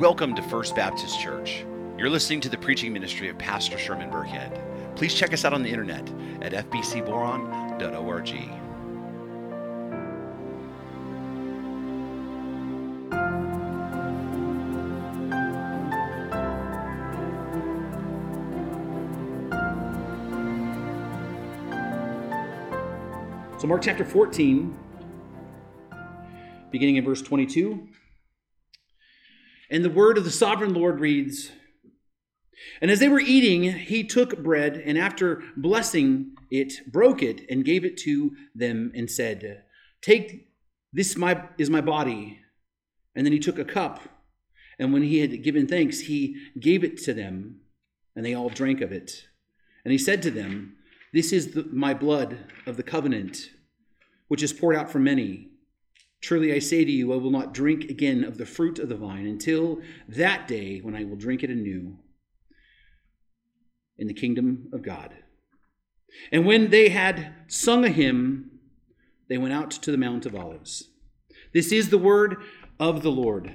Welcome to First Baptist Church. You're listening to the preaching ministry of Pastor Sherman Burkhead. Please check us out on the internet at fbcboron.org. So, Mark chapter 14, beginning in verse 22. And the word of the sovereign Lord reads And as they were eating, he took bread, and after blessing it, broke it, and gave it to them, and said, Take this my, is my body. And then he took a cup, and when he had given thanks, he gave it to them, and they all drank of it. And he said to them, this is the, my blood of the covenant, which is poured out for many. Truly I say to you, I will not drink again of the fruit of the vine until that day when I will drink it anew in the kingdom of God. And when they had sung a hymn, they went out to the Mount of Olives. This is the word of the Lord.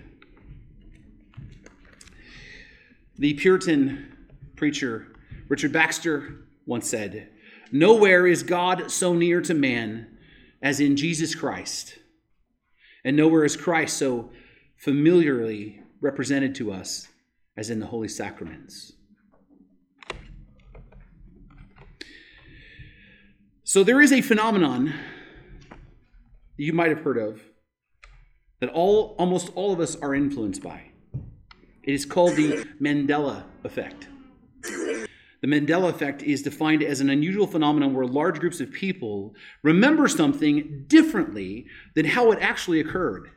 The Puritan preacher Richard Baxter once said, Nowhere is God so near to man as in Jesus Christ. And nowhere is Christ so familiarly represented to us as in the holy sacraments. So there is a phenomenon you might have heard of that all almost all of us are influenced by. It is called the Mandela effect. The Mandela effect is defined as an unusual phenomenon where large groups of people remember something differently than how it actually occurred.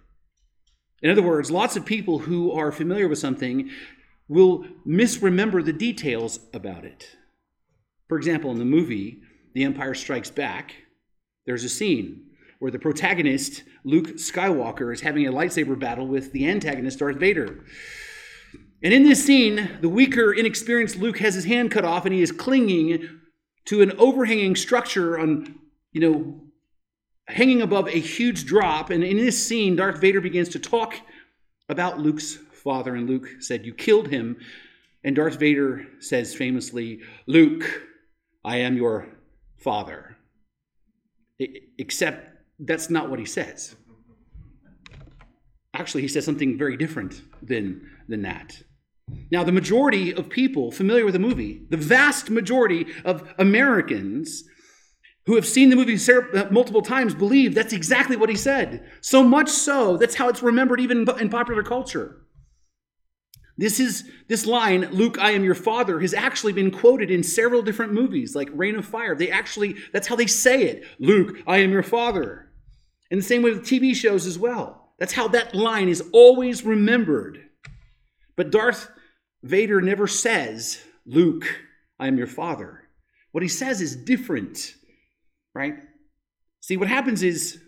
In other words, lots of people who are familiar with something will misremember the details about it. For example, in the movie The Empire Strikes Back, there's a scene where the protagonist, Luke Skywalker, is having a lightsaber battle with the antagonist, Darth Vader. And in this scene, the weaker, inexperienced Luke has his hand cut off and he is clinging to an overhanging structure on, you know, hanging above a huge drop. And in this scene, Darth Vader begins to talk about Luke's father. And Luke said, You killed him. And Darth Vader says famously, Luke, I am your father. Except that's not what he says. Actually, he says something very different than, than that. Now, the majority of people familiar with the movie, the vast majority of Americans who have seen the movie uh, multiple times, believe that's exactly what he said. So much so, that's how it's remembered even in popular culture. This is this line, Luke, I am your father, has actually been quoted in several different movies, like Reign of Fire. They actually, that's how they say it. Luke, I am your father. And the same way with TV shows as well. That's how that line is always remembered. But Darth Vader never says, Luke, I am your father. What he says is different, right? See, what happens is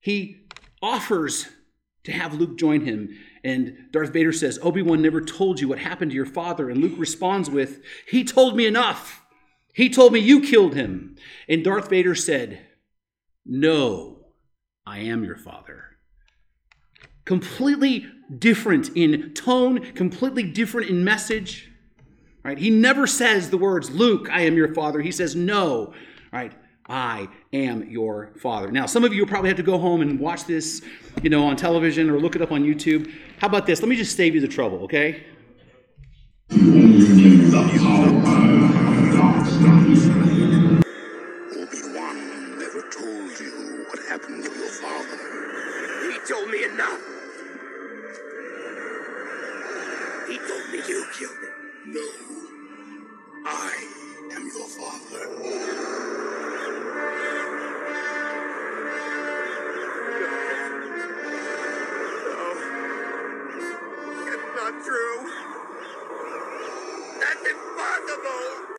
he offers to have Luke join him. And Darth Vader says, Obi Wan never told you what happened to your father. And Luke responds with, He told me enough. He told me you killed him. And Darth Vader said, No, I am your father. Completely different in tone, completely different in message. Right? He never says the words, Luke, I am your father. He says, No, right? I am your father. Now, some of you probably have to go home and watch this, you know, on television or look it up on YouTube. How about this? Let me just save you the trouble, okay? Obi-Wan never told you what happened to your father. He told me enough. You killed him. No. I am your father. Oh, it's not true. That's impossible.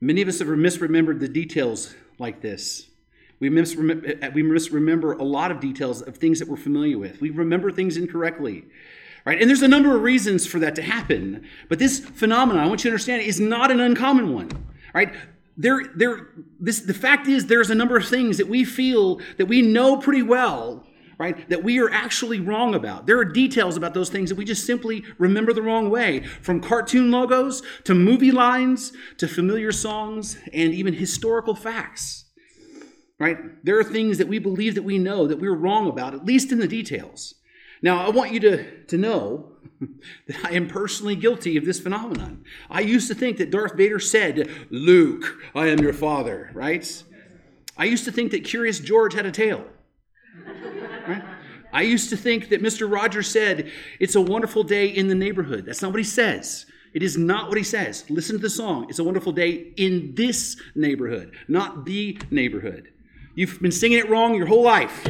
Many of us have misremembered the details like this. We, misremember, we misremember a lot of details of things that we're familiar with. We remember things incorrectly. Right? And there's a number of reasons for that to happen. But this phenomenon, I want you to understand, is not an uncommon one. Right? there, there, this, the fact is, there's a number of things that we feel that we know pretty well, right, that we are actually wrong about. There are details about those things that we just simply remember the wrong way, from cartoon logos to movie lines to familiar songs and even historical facts. Right? There are things that we believe that we know that we're wrong about, at least in the details. Now, I want you to, to know that I am personally guilty of this phenomenon. I used to think that Darth Vader said, Luke, I am your father, right? I used to think that Curious George had a tail. Right? I used to think that Mr. Rogers said, It's a wonderful day in the neighborhood. That's not what he says. It is not what he says. Listen to the song. It's a wonderful day in this neighborhood, not the neighborhood. You've been singing it wrong your whole life.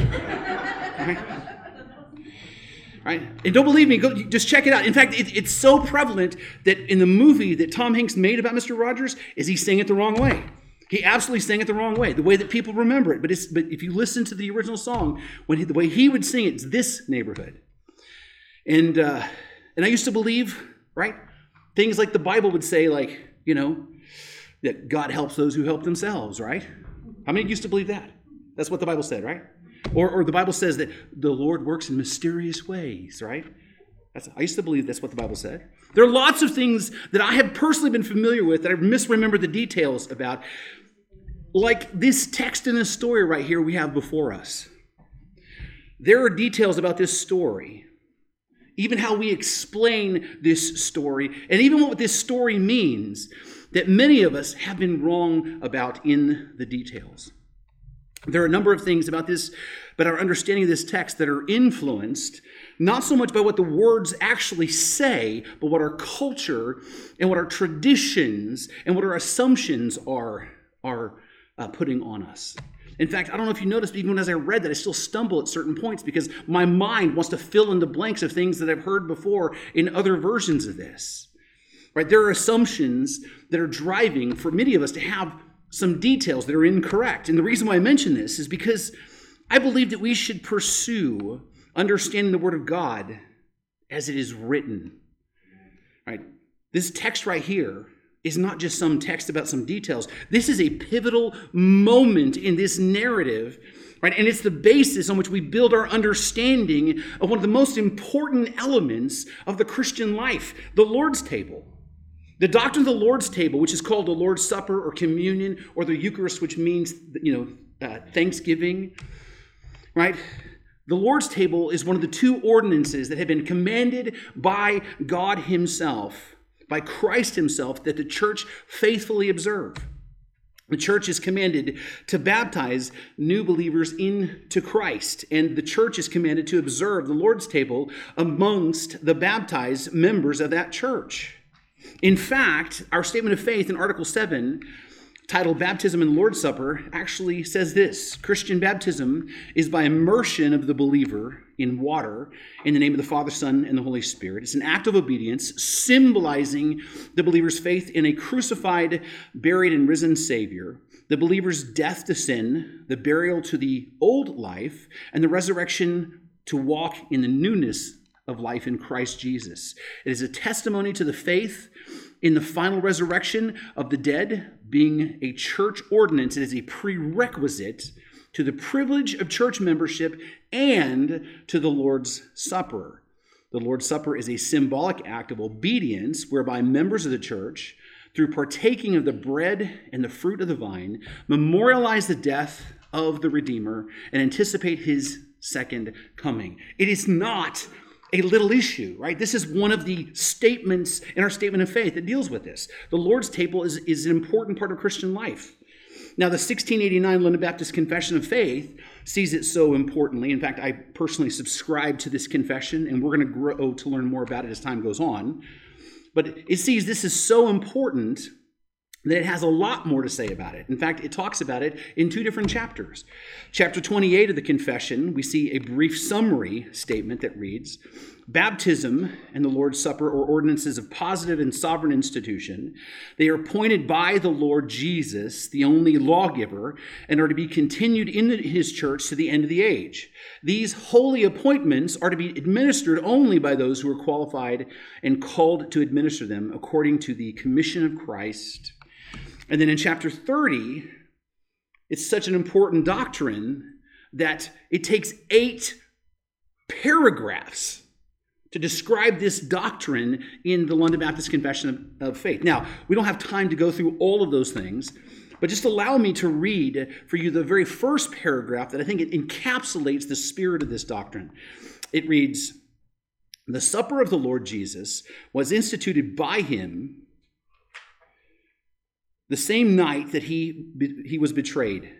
Right? And don't believe me, go just check it out. In fact, it, it's so prevalent that in the movie that Tom Hanks made about Mr. Rogers, is he sang it the wrong way. He absolutely sang it the wrong way, the way that people remember it. But, but if you listen to the original song, when he, the way he would sing it, it's this neighborhood. And, uh, and I used to believe, right, things like the Bible would say, like, you know, that God helps those who help themselves, right? How many used to believe that? That's what the Bible said, right? Or, or the Bible says that the Lord works in mysterious ways, right? That's, I used to believe that's what the Bible said. There are lots of things that I have personally been familiar with that I've misremembered the details about, like this text in this story right here we have before us. There are details about this story, even how we explain this story, and even what this story means that many of us have been wrong about in the details. There are a number of things about this, but our understanding of this text that are influenced not so much by what the words actually say, but what our culture and what our traditions and what our assumptions are, are uh, putting on us. In fact, I don't know if you noticed, but even as I read that, I still stumble at certain points because my mind wants to fill in the blanks of things that I've heard before in other versions of this. Right? There are assumptions that are driving for many of us to have some details that are incorrect. And the reason why I mention this is because I believe that we should pursue understanding the Word of God as it is written. Right? This text right here is not just some text about some details. This is a pivotal moment in this narrative, right? And it's the basis on which we build our understanding of one of the most important elements of the Christian life, the Lord's table. The doctrine of the Lord's table, which is called the Lord's Supper or communion or the Eucharist, which means, you know, uh, thanksgiving, right? The Lord's table is one of the two ordinances that have been commanded by God Himself, by Christ Himself, that the church faithfully observe. The church is commanded to baptize new believers into Christ, and the church is commanded to observe the Lord's table amongst the baptized members of that church. In fact, our statement of faith in Article 7, titled Baptism and Lord's Supper, actually says this Christian baptism is by immersion of the believer in water in the name of the Father, Son, and the Holy Spirit. It's an act of obedience symbolizing the believer's faith in a crucified, buried, and risen Savior, the believer's death to sin, the burial to the old life, and the resurrection to walk in the newness of life in Christ Jesus. It is a testimony to the faith in the final resurrection of the dead, being a church ordinance. It is a prerequisite to the privilege of church membership and to the Lord's Supper. The Lord's Supper is a symbolic act of obedience whereby members of the church, through partaking of the bread and the fruit of the vine, memorialize the death of the Redeemer and anticipate his second coming. It is not a little issue, right? This is one of the statements in our statement of faith that deals with this. The Lord's table is, is an important part of Christian life. Now, the 1689 London Baptist Confession of Faith sees it so importantly. In fact, I personally subscribe to this confession, and we're going to grow to learn more about it as time goes on. But it sees this is so important that it has a lot more to say about it. In fact, it talks about it in two different chapters. Chapter 28 of the Confession, we see a brief summary statement that reads Baptism and the Lord's Supper are ordinances of positive and sovereign institution. They are appointed by the Lord Jesus, the only lawgiver, and are to be continued in his church to the end of the age. These holy appointments are to be administered only by those who are qualified and called to administer them according to the commission of Christ And then in chapter 30, it's such an important doctrine that it takes eight paragraphs to describe this doctrine in the London Baptist Confession of, of, Faith. Now, we don't have time to go through all of those things, but just allow me to read for you the very first paragraph that I think it encapsulates the spirit of this doctrine. It reads The supper of the Lord Jesus was instituted by him the same night that he, he was betrayed.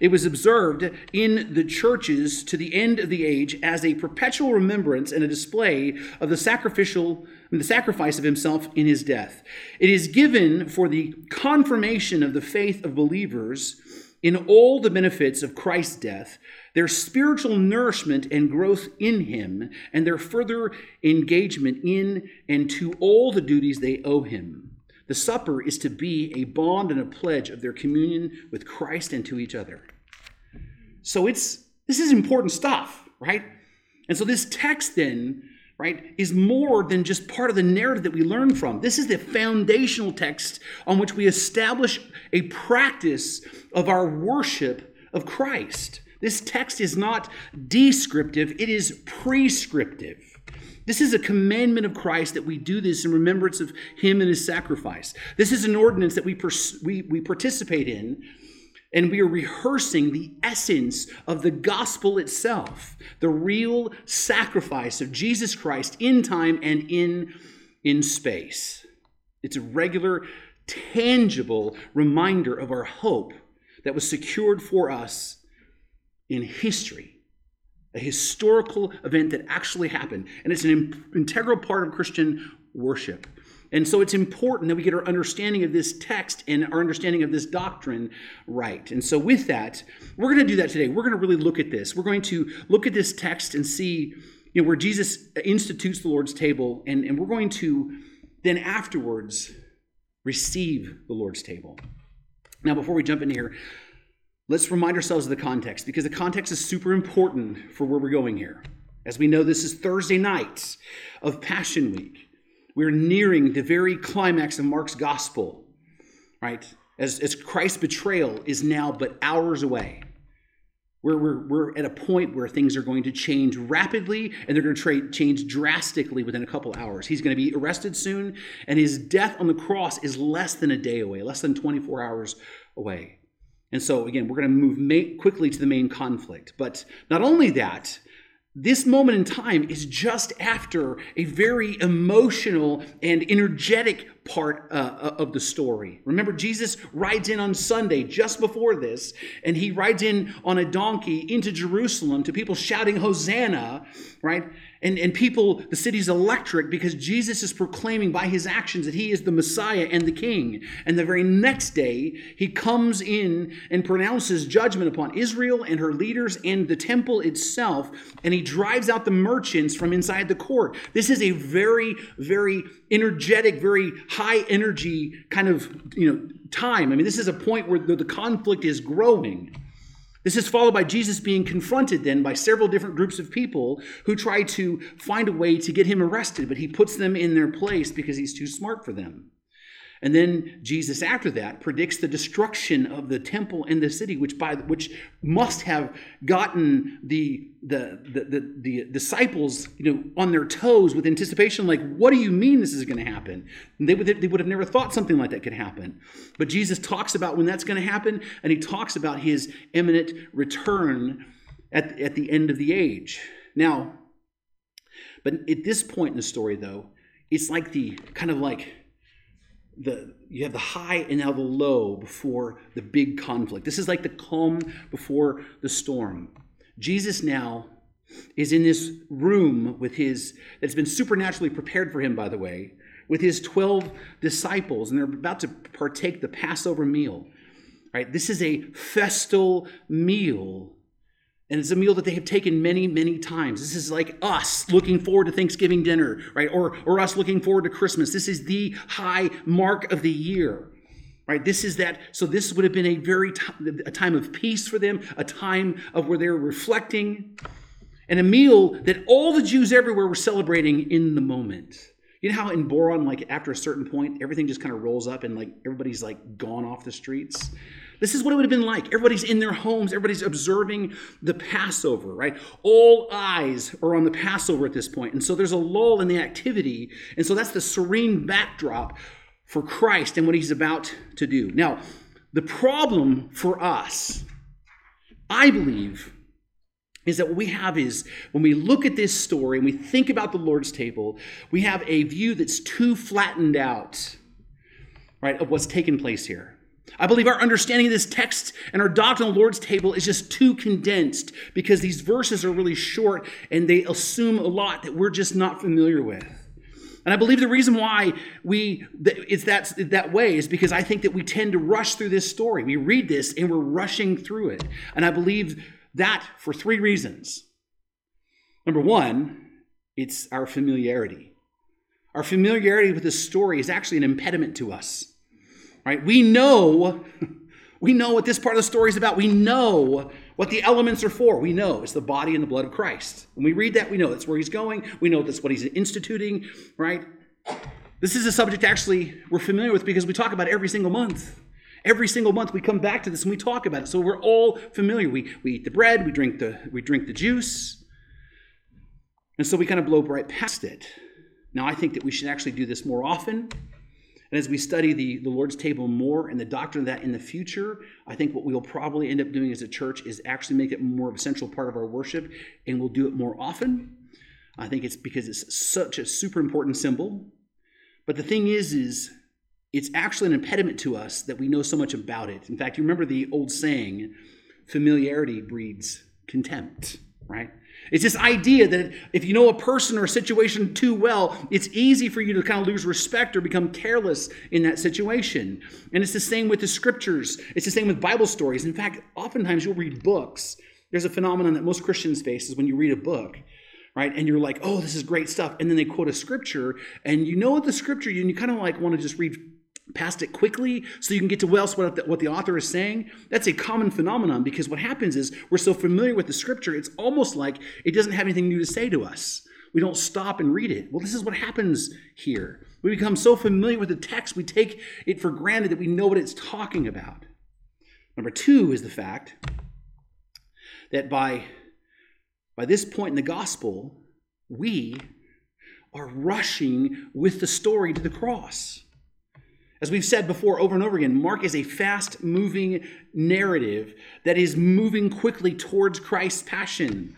It was observed in the churches to the end of the age as a perpetual remembrance and a display of the sacrificial the sacrifice of himself in his death. It is given for the confirmation of the faith of believers in all the benefits of Christ's death, their spiritual nourishment and growth in him, and their further engagement in and to all the duties they owe him. The supper is to be a bond and a pledge of their communion with Christ and to each other. So it's this is important stuff, right? And so this text then, right, is more than just part of the narrative that we learn from. This is the foundational text on which we establish a practice of our worship of Christ. This text is not descriptive, it is prescriptive. This is a commandment of Christ that we do this in remembrance of him and his sacrifice. This is an ordinance that we, pers- we, we participate in, and we are rehearsing the essence of the gospel itself, the real sacrifice of Jesus Christ in time and in, in space. It's a regular, tangible reminder of our hope that was secured for us in history a historical event that actually happened. And it's an integral part of Christian worship. And so it's important that we get our understanding of this text and our understanding of this doctrine right. And so, with that, we're going to do that today. We're going to really look at this. We're going to look at this text and see you know, where Jesus institutes the Lord's table, and, and we're going to then afterwards receive the Lord's table. Now, before we jump in here, Let's remind ourselves of the context because the context is super important for where we're going here. As we know, this is Thursday night of Passion Week. We're nearing the very climax of Mark's gospel, right? As, as Christ's betrayal is now but hours away. We're, we're, we're at a point where things are going to change rapidly and they're going to tra- change drastically within a couple hours. He's going to be arrested soon, and his death on the cross is less than a day away, less than 24 hours away. And so, again, we're going to move ma- quickly to the main conflict. But not only that, this moment in time is just after a very emotional and energetic part uh, of the story. Remember, Jesus rides in on Sunday just before this, and he rides in on a donkey into Jerusalem to people shouting, Hosanna, right? And, and people, the city's electric because Jesus is proclaiming by his actions that he is the Messiah and the King. And the very next day, he comes in and pronounces judgment upon Israel and her leaders and the temple itself, and he drives out the merchants from inside the court. This is a very, very energetic, very high energy kind of you know time. I mean, this is a point where the, the conflict is growing. This is followed by Jesus being confronted then by several different groups of people who try to find a way to get him arrested, but he puts them in their place because he's too smart for them. And then Jesus, after that, predicts the destruction of the temple and the city, which by which must have gotten the the the, the, the disciples, you know, on their toes with anticipation. Like, what do you mean this is going to happen? And they would they would have never thought something like that could happen. But Jesus talks about when that's going to happen, and he talks about his imminent return at at the end of the age. Now, but at this point in the story, though, it's like the kind of like the you have the high and now the low before the big conflict. This is like the calm before the storm. Jesus now is in this room with his that's been supernaturally prepared for him by the way with his 12 disciples and they're about to partake the Passover meal. Right? This is a festal meal and it's a meal that they have taken many, many times. This is like us looking forward to Thanksgiving dinner, right? Or, or us looking forward to Christmas. This is the high mark of the year, right? This is that. So this would have been a very t- a time of peace for them, a time of where they're reflecting, and a meal that all the Jews everywhere were celebrating in the moment. You know how in Boron, like after a certain point, everything just kind of rolls up and like everybody's like gone off the streets? This is what it would have been like. Everybody's in their homes, everybody's observing the Passover, right? All eyes are on the Passover at this point. And so there's a lull in the activity. And so that's the serene backdrop for Christ and what he's about to do. Now, the problem for us, I believe, is that what we have is when we look at this story and we think about the Lord's table, we have a view that's too flattened out, right, of what's taken place here. I believe our understanding of this text and our doctrine of the Lord's table is just too condensed because these verses are really short and they assume a lot that we're just not familiar with. And I believe the reason why we it's that that way is because I think that we tend to rush through this story. We read this and we're rushing through it. And I believe that for three reasons. Number one, it's our familiarity. Our familiarity with this story is actually an impediment to us. Right? We know, we know what this part of the story is about. We know what the elements are for. We know it's the body and the blood of Christ. When we read that, we know that's where he's going. We know that's what he's instituting, right? This is a subject actually we're familiar with because we talk about every single month. Every single month we come back to this and we talk about it. So we're all familiar. We, we eat the bread, we drink the, we drink the juice. And so we kind of blow right past it. Now, I think that we should actually do this more often. And as we study the, the Lord's table more and the doctrine of that in the future, I think what we'll probably end up doing as a church is actually make it more of a central part of our worship, and we'll do it more often. I think it's because it's such a super important symbol. But the thing is, is it's actually an impediment to us that we know so much about it. In fact, you remember the old saying, familiarity breeds contempt, right? It's this idea that if you know a person or a situation too well, it's easy for you to kind of lose respect or become careless in that situation. And it's the same with the scriptures, it's the same with Bible stories. In fact, oftentimes you'll read books. There's a phenomenon that most Christians face is when you read a book right? And you're like, oh, this is great stuff. And then they quote a scripture, and you know the scripture, and you kind of like want to just read past it quickly so you can get to what else what the, what the author is saying that's a common phenomenon because what happens is we're so familiar with the scripture it's almost like it doesn't have anything new to say to us. We don't stop and read it. Well this is what happens here. We become so familiar with the text we take it for granted that we know what it's talking about. Number two is the fact that by by this point in the gospel we are rushing with the story to the cross as we've said before over and over again, Mark is a fast moving narrative that is moving quickly towards Christ's passion.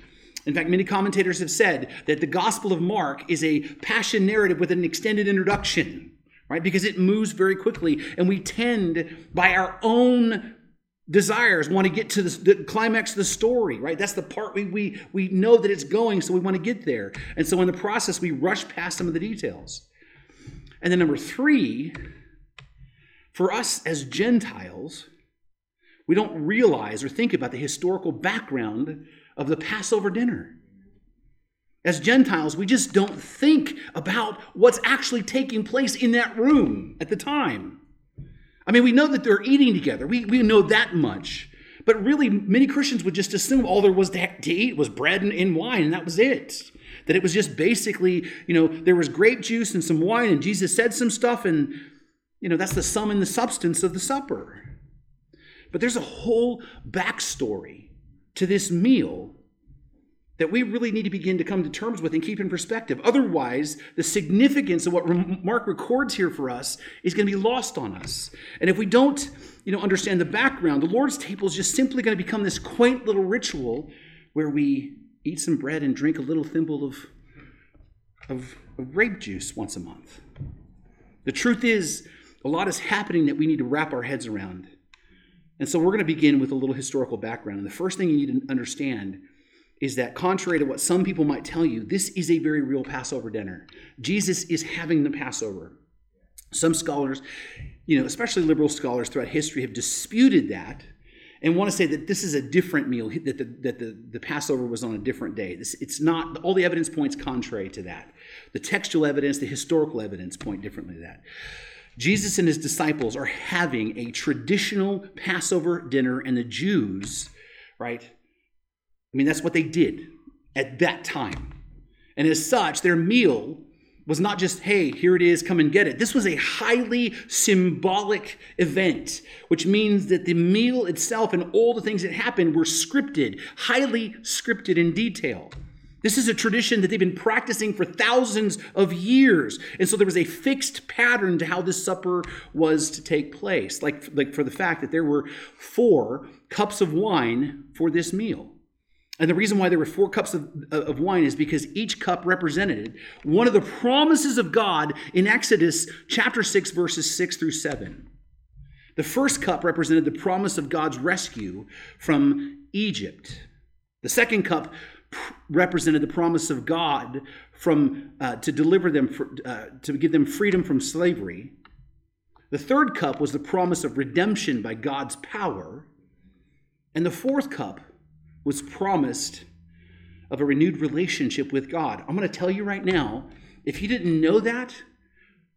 In fact, many commentators have said that the Gospel of Mark is a passion narrative with an extended introduction, right? Because it moves very quickly, and we tend, by our own desires, want to get to the, the climax of the story, right? That's the part we, we, we know that it's going, so we want to get there. And so in the process, we rush past some of the details. And then number three, for us as Gentiles, we don't realize or think about the historical background of the Passover dinner. As Gentiles, we just don't think about what's actually taking place in that room at the time. I mean, we know that they're eating together, we, we know that much. But really, many Christians would just assume all there was to, to eat was bread and, and wine, and that was it. That it was just basically, you know, there was grape juice and some wine, and Jesus said some stuff, and you know, that's the sum and the substance of the supper. But there's a whole backstory to this meal that we really need to begin to come to terms with and keep in perspective. Otherwise, the significance of what Mark records here for us is going to be lost on us. And if we don't, you know, understand the background, the Lord's table is just simply going to become this quaint little ritual where we eat some bread and drink a little thimble of, of, of grape juice once a month. The truth is, a lot is happening that we need to wrap our heads around. And so we're going to begin with a little historical background. And the first thing you need to understand is that, contrary to what some people might tell you, this is a very real Passover dinner. Jesus is having the Passover. Some scholars, you know, especially liberal scholars throughout history, have disputed that and want to say that this is a different meal, that the, that the, the Passover was on a different day. This, it's not, all the evidence points contrary to that. The textual evidence, the historical evidence point differently to that. Jesus and his disciples are having a traditional Passover dinner, and the Jews, right? I mean, that's what they did at that time. And as such, their meal was not just, hey, here it is, come and get it. This was a highly symbolic event, which means that the meal itself and all the things that happened were scripted, highly scripted in detail. This is a tradition that they've been practicing for thousands of years. And so there was a fixed pattern to how this supper was to take place, like, like for the fact that there were four cups of wine for this meal. And the reason why there were four cups of, uh, of wine is because each cup represented one of the promises of God in Exodus chapter 6, verses 6 through 7. The first cup represented the promise of God's rescue from Egypt. The second cup represented the promise of God from uh, to deliver them for, uh, to give them freedom from slavery. The third cup was the promise of redemption by God's power. And the fourth cup was promised of a renewed relationship with God. I'm going to tell you right now, if you didn't know that,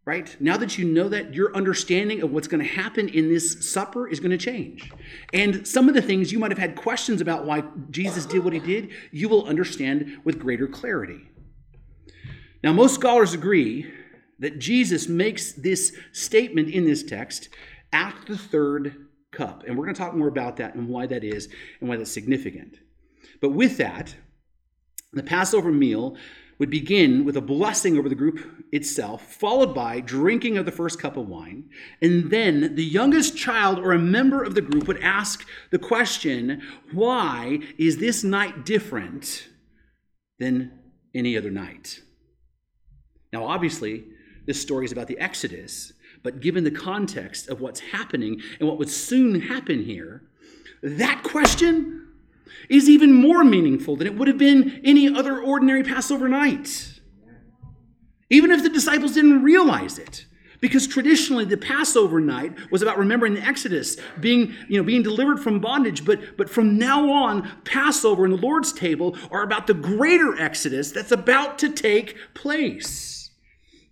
right? Now that you know that, your understanding of what's going to happen in this supper is going to change. And some of the things you might have had questions about why Jesus did what he did, you will understand with greater clarity. Now, most scholars agree that Jesus makes this statement in this text at the third cup. And we're going to talk more about that and why that is and why that's significant. But with that, the Passover meal would begin with a blessing over the group itself, followed by drinking of the first cup of wine. And then the youngest child or a member of the group would ask the question why is this night different than any other night? Now, obviously, this story is about the Exodus, but given the context of what's happening and what would soon happen here, that question is even more meaningful than it would have been any other ordinary Passover night. Even if the disciples didn't realize it. Because traditionally the Passover night was about remembering the Exodus, being, you know, being delivered from bondage. But, but from now on, Passover and the Lord's table are about the greater Exodus that's about to take place.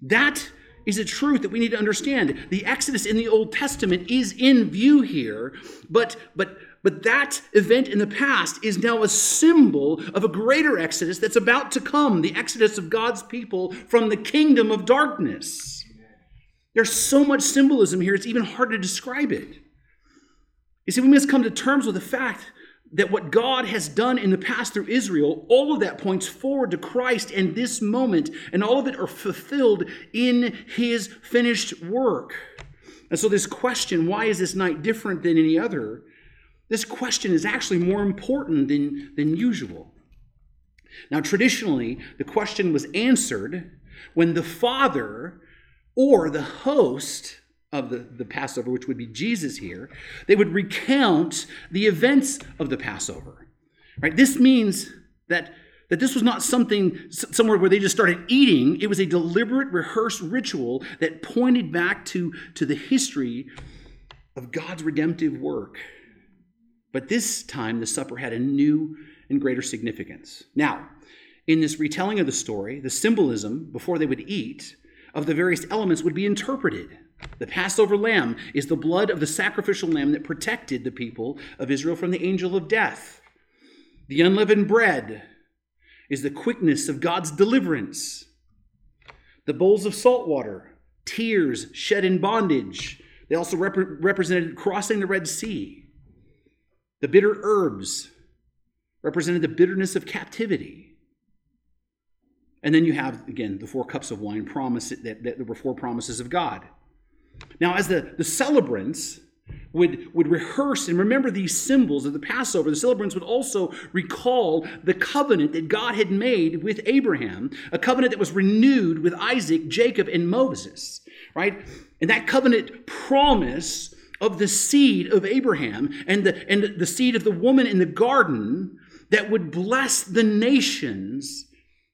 That is a truth that we need to understand. The Exodus in the Old Testament is in view here, but but but that event in the past is now a symbol of a greater Exodus that's about to come, the Exodus of God's people from the kingdom of darkness. There's so much symbolism here, it's even hard to describe it. You see, we must come to terms with the fact that what God has done in the past through Israel, all of that points forward to Christ and this moment, and all of it are fulfilled in his finished work. And so, this question, why is this night different than any other? This question is actually more important than, than usual. Now, traditionally, the question was answered when the father or the host of the, the Passover, which would be Jesus here, they would recount the events of the Passover. Right? This means that, that this was not something somewhere where they just started eating. It was a deliberate, rehearsed ritual that pointed back to, to the history of God's redemptive work. But this time, the supper had a new and greater significance. Now, in this retelling of the story, the symbolism before they would eat of the various elements would be interpreted. The Passover lamb is the blood of the sacrificial lamb that protected the people of Israel from the angel of death. The unleavened bread is the quickness of God's deliverance. The bowls of salt water, tears shed in bondage. They also rep- represented crossing the Red Sea. The bitter herbs represented the bitterness of captivity. And then you have, again, the four cups of wine promise that, that there were four promises of God. Now, as the, the celebrants would, would rehearse and remember these symbols of the Passover, the celebrants would also recall the covenant that God had made with Abraham, a covenant that was renewed with Isaac, Jacob, and Moses, right? And that covenant promise of the seed of Abraham and the, and the seed of the woman in the garden that would bless the nations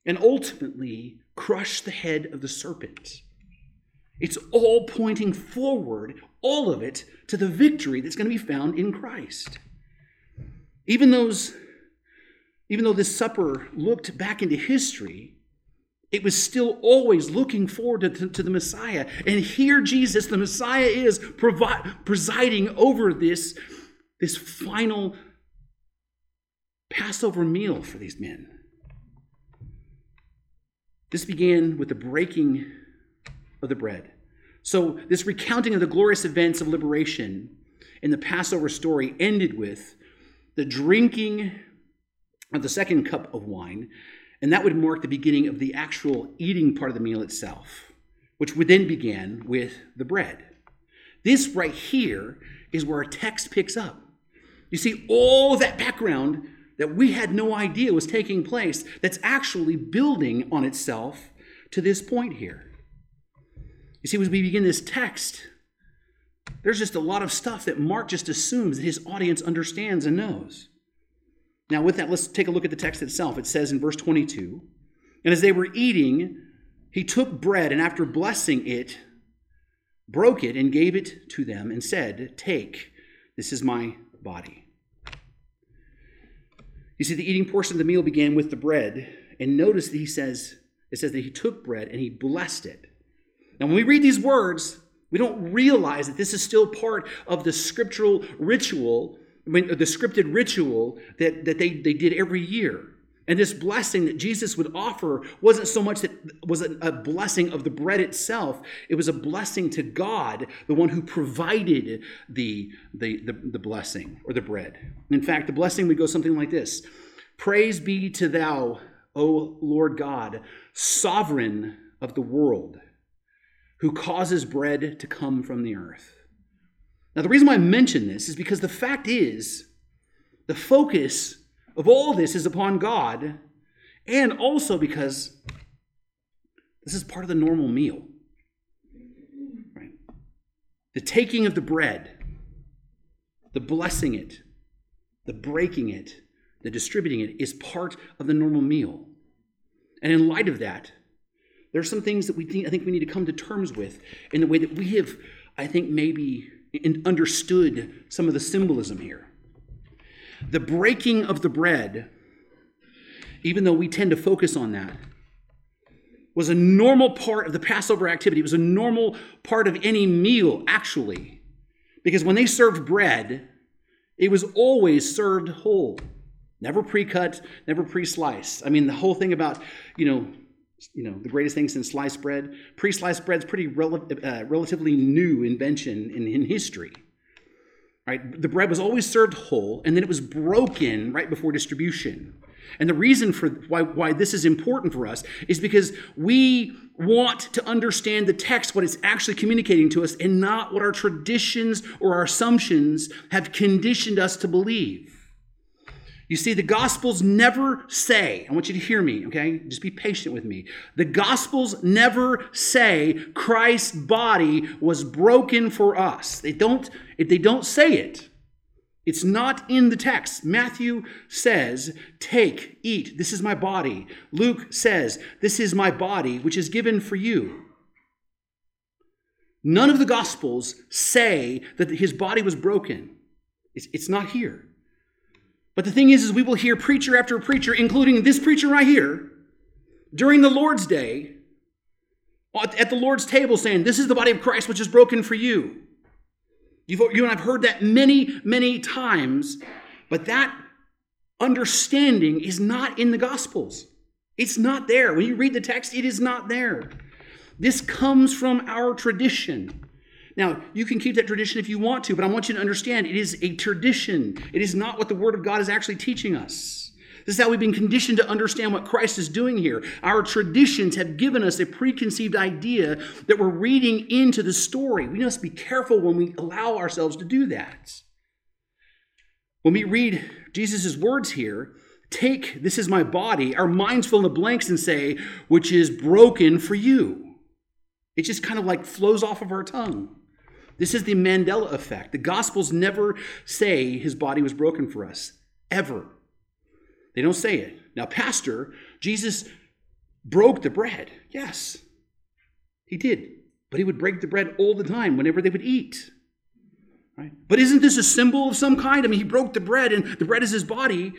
and ultimately crush the head of the serpent. It's all pointing forward, all of it, to the victory that's going to be found in Christ. Even those, even though this supper looked back into history, it was still always looking forward to, to, to the Messiah. And here Jesus, the Messiah, is provi- presiding over this, this final Passover meal for these men. This began with the breaking of the bread. So, this recounting of the glorious events of liberation in the Passover story ended with the drinking of the second cup of wine, and that would mark the beginning of the actual eating part of the meal itself, which would then begin with the bread. This right here is where our text picks up. You see, all that background that we had no idea was taking place, that's actually building on itself to this point here. You see, as we begin this text, there's just a lot of stuff that Mark just assumes that his audience understands and knows. Now, with that, let's take a look at the text itself. It says in verse 22 And as they were eating, he took bread and after blessing it, broke it and gave it to them and said, Take, this is my body. You see, the eating portion of the meal began with the bread. And notice that he says, it says that he took bread and he blessed it. Now, when we read these words, we don't realize that this is still part of the scriptural ritual, Mean, the scripted ritual that, that they, they did every year. And this blessing that Jesus would offer wasn't so much that was a blessing of the bread itself, it was a blessing to God, the one who provided the, the, the, the blessing or the bread. In fact, the blessing would go something like this Praise be to thou, O Lord God, sovereign of the world who causes bread to come from the earth. Now, the reason why I mention this is because the fact is, the focus of all this is upon God, and also because this is part of the normal meal. Right? The taking of the bread, the blessing it, the breaking it, the distributing it is part of the normal meal. And in light of that, there are some things that we think, I think we need to come to terms with in the way that we have, I think, maybe understood some of the symbolism here. The breaking of the bread, even though we tend to focus on that, was a normal part of the Passover activity. It was a normal part of any meal, actually. Because when they served bread, it was always served whole, never pre cut, never pre sliced. I mean, the whole thing about, you know, you know, the greatest thing since sliced bread. Pre-sliced bread is pretty rel- uh, relatively new invention in, in history. Right? The bread was always served whole, and then it was broken right before distribution. And the reason for why, why this is important for us is because we want to understand the text, what it's actually communicating to us, and not what our traditions or our assumptions have conditioned us to believe. You see, the Gospels never say, I want you to hear me, okay? Just be patient with me. The Gospels never say Christ's body was broken for us. They don't, they don't say it. It's not in the text. Matthew says, Take, eat, this is my body. Luke says, This is my body, which is given for you. None of the Gospels say that his body was broken. It's, it's not here. But the thing is, is we will hear preacher after preacher, including this preacher right here, during the Lord's Day, at the Lord's table, saying, This is the body of Christ which is broken for you. You've, you and I've heard that many, many times, but that understanding is not in the Gospels. It's not there. When you read the text, it is not there. This comes from our tradition. Now, you can keep that tradition if you want to, but I want you to understand it is a tradition. It is not what the Word of God is actually teaching us. This is how we've been conditioned to understand what Christ is doing here. Our traditions have given us a preconceived idea that we're reading into the story. We must be careful when we allow ourselves to do that. When we read Jesus' words here, take, this is my body, our minds fill in the blanks and say, which is broken for you. It just kind of like flows off of our tongue. This is the Mandela effect. The Gospels never say his body was broken for us, ever. They don't say it. Now, Pastor, Jesus broke the bread. Yes, he did. But he would break the bread all the time whenever they would eat. Right? But isn't this a symbol of some kind? I mean, he broke the bread and the bread is his body.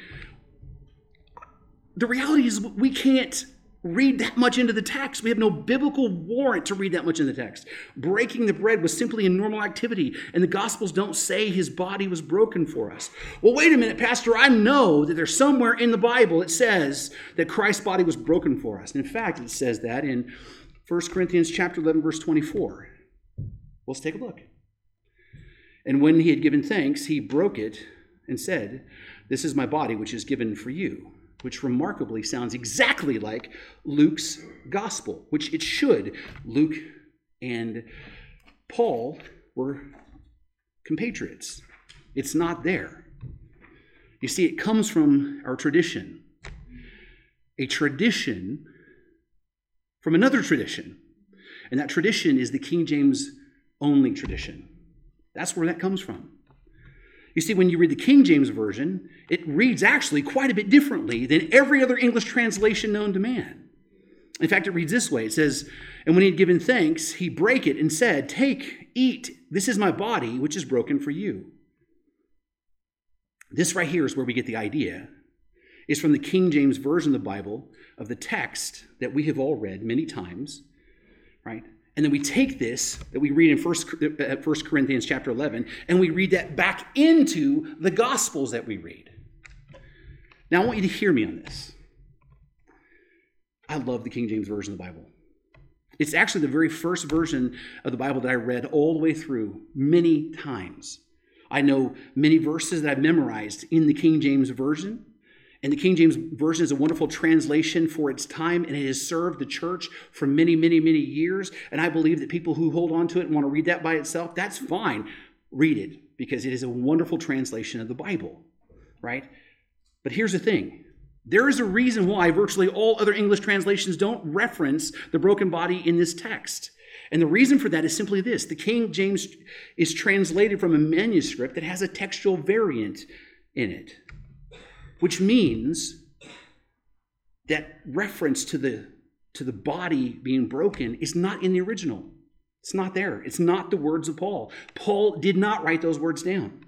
The reality is, we can't read that much into the text. We have no biblical warrant to read that much in the text. Breaking the bread was simply a normal activity, and the Gospels don't say his body was broken for us. Well, wait a minute, Pastor. I know that there's somewhere in the Bible it says that Christ's body was broken for us. And in fact, it says that in 1 Corinthians chapter 11, verse 24. Well, let's take a look. And when he had given thanks, he broke it and said, This is my body, which is given for you which remarkably sounds exactly like Luke's gospel, which it should. Luke and Paul were compatriots. It's not there. You see, it comes from our tradition, a tradition from another tradition. And that tradition is the King James only tradition. That's where that comes from. You see, when you read the King James Version, it reads actually quite a bit differently than every other English translation known to man. In fact, it reads this way it says, And when he had given thanks, he brake it and said, Take, eat, this is my body, which is broken for you. This right here is where we get the idea. Is from the King James Version of the Bible of the text that we have all read many times, right? And then we take this that we read in First, uh, First Corinthians chapter 11, and we read that back into the Gospels that we read. Now, I want you to hear me on this. I love the King James Version of the Bible. It's actually the very first version of the Bible that I read all the way through many times. I know many verses that I've memorized in the King James Version. And the King James Version is a wonderful translation for its time, and it has served the church for many, many, many years. And I believe that people who hold on to it and want to read that by itself, that's fine. Read it because it is a wonderful translation of the Bible, right? But here's the thing there is a reason why virtually all other English translations don't reference the broken body in this text. And the reason for that is simply this the King James is translated from a manuscript that has a textual variant in it which means that reference to the to the body being broken is not in the original. It's not there. It's not the words of Paul. Paul did not write those words down.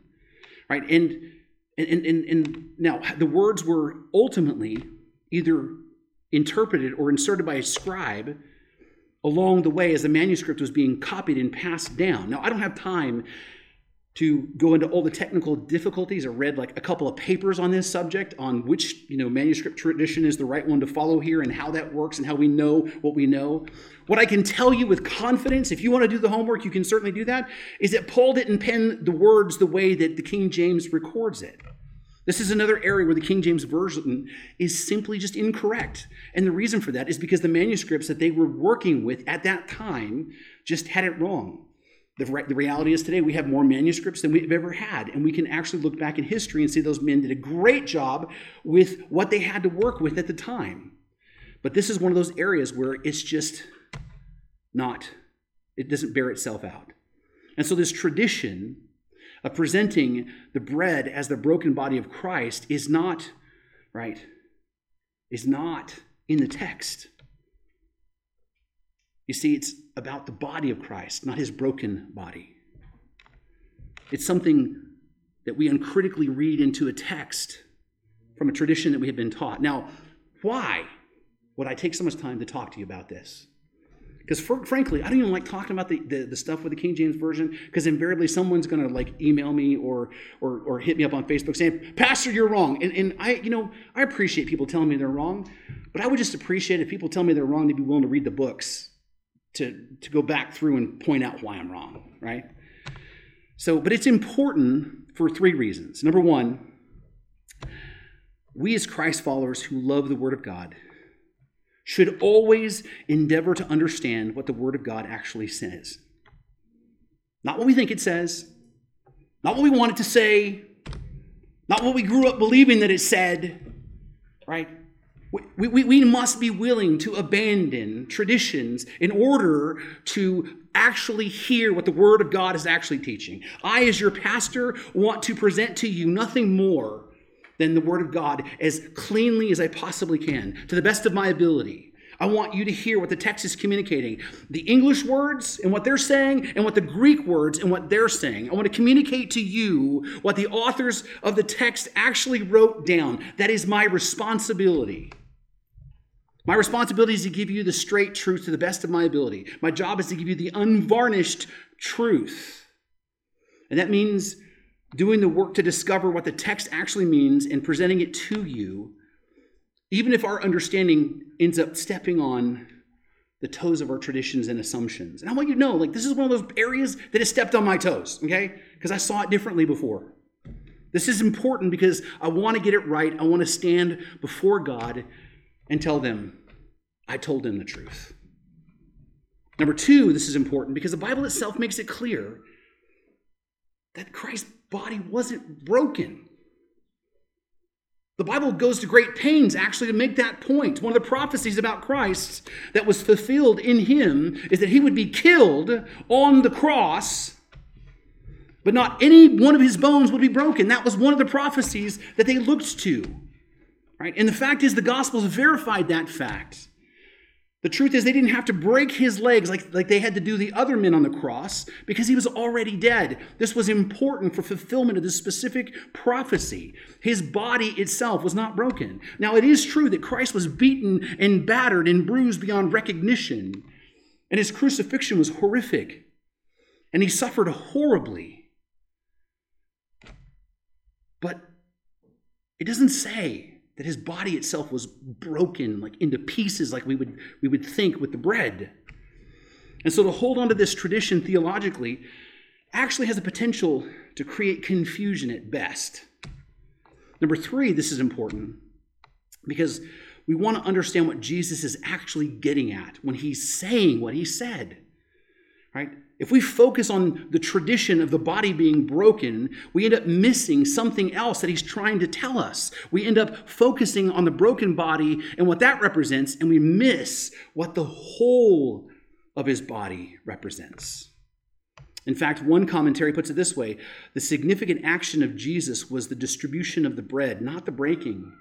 Right? And and and, and now the words were ultimately either interpreted or inserted by a scribe along the way as the manuscript was being copied and passed down. Now, I don't have time to go into all the technical difficulties. I read like a couple of papers on this subject on which you know manuscript tradition is the right one to follow here and how that works and how we know what we know. What I can tell you with confidence, if you want to do the homework, you can certainly do that, is that Paul didn't pen the words the way that the King James records it. This is another area where the King James Version is simply just incorrect. And the reason for that is because the manuscripts that they were working with at that time just had it wrong. The, the reality is today we have more manuscripts than we've ever had, and we can actually look back in history and see those men did a great job with what they had to work with at the time. But this is one of those areas where it's just not, it doesn't bear itself out. And so, this tradition of presenting the bread as the broken body of Christ is not, right, is not in the text. You see, it's about the body of Christ, not his broken body. It's something that we uncritically read into a text from a tradition that we have been taught. Now, why would I take so much time to talk to you about this? Because frankly, I don't even like talking about the, the, the stuff with the King James Version, because invariably someone's going to like email me or, or, or hit me up on Facebook saying, Pastor, you're wrong. And, and I, you know, I appreciate people telling me they're wrong, but I would just appreciate if people tell me they're wrong to be willing to read the books to, to go back through and point out why I'm wrong, right? So, but it's important for three reasons. Number one, we as Christ followers who love the Word of God should always endeavor to understand what the Word of God actually says. Not what we think it says, not what we want it to say, not what we grew up believing that it said, right? We, we, we must be willing to abandon traditions in order to actually hear what the Word of God is actually teaching. I, as your pastor, want to present to you nothing more than the Word of God as cleanly as I possibly can, to the best of my ability. I want you to hear what the text is communicating the English words and what they're saying, and what the Greek words and what they're saying. I want to communicate to you what the authors of the text actually wrote down. That is my responsibility. My responsibility is to give you the straight truth to the best of my ability. My job is to give you the unvarnished truth. And that means doing the work to discover what the text actually means and presenting it to you, even if our understanding ends up stepping on the toes of our traditions and assumptions. And I want you to know, like, this is one of those areas that has stepped on my toes, okay? Because I saw it differently before. This is important because I want to get it right. I want to stand before God and tell them, I told them the truth. Number two, this is important because the Bible itself makes it clear that Christ's body wasn't broken. The Bible goes to great pains actually to make that point. One of the prophecies about Christ that was fulfilled in him is that he would be killed on the cross, but not any one of his bones would be broken. That was one of the prophecies that they looked to. Right? And the fact is, the Gospels verified that fact. The truth is, they didn't have to break his legs like, like they had to do the other men on the cross because he was already dead. This was important for fulfillment of this specific prophecy. His body itself was not broken. Now, it is true that Christ was beaten and battered and bruised beyond recognition, and his crucifixion was horrific, and he suffered horribly. But it doesn't say that his body itself was broken like into pieces like we would we would think with the bread. And so to hold on to this tradition theologically actually has the potential to create confusion at best. Number three this is important because we want to understand what jesus is actually getting at when he's saying what he said right if we focus on the tradition of the body being broken, we end up missing something else that he's trying to tell us. We end up focusing on the broken body and what that represents, and we miss what the whole of his body represents. In fact, one commentary puts it this way the significant action of Jesus was the distribution of the bread, not the breaking.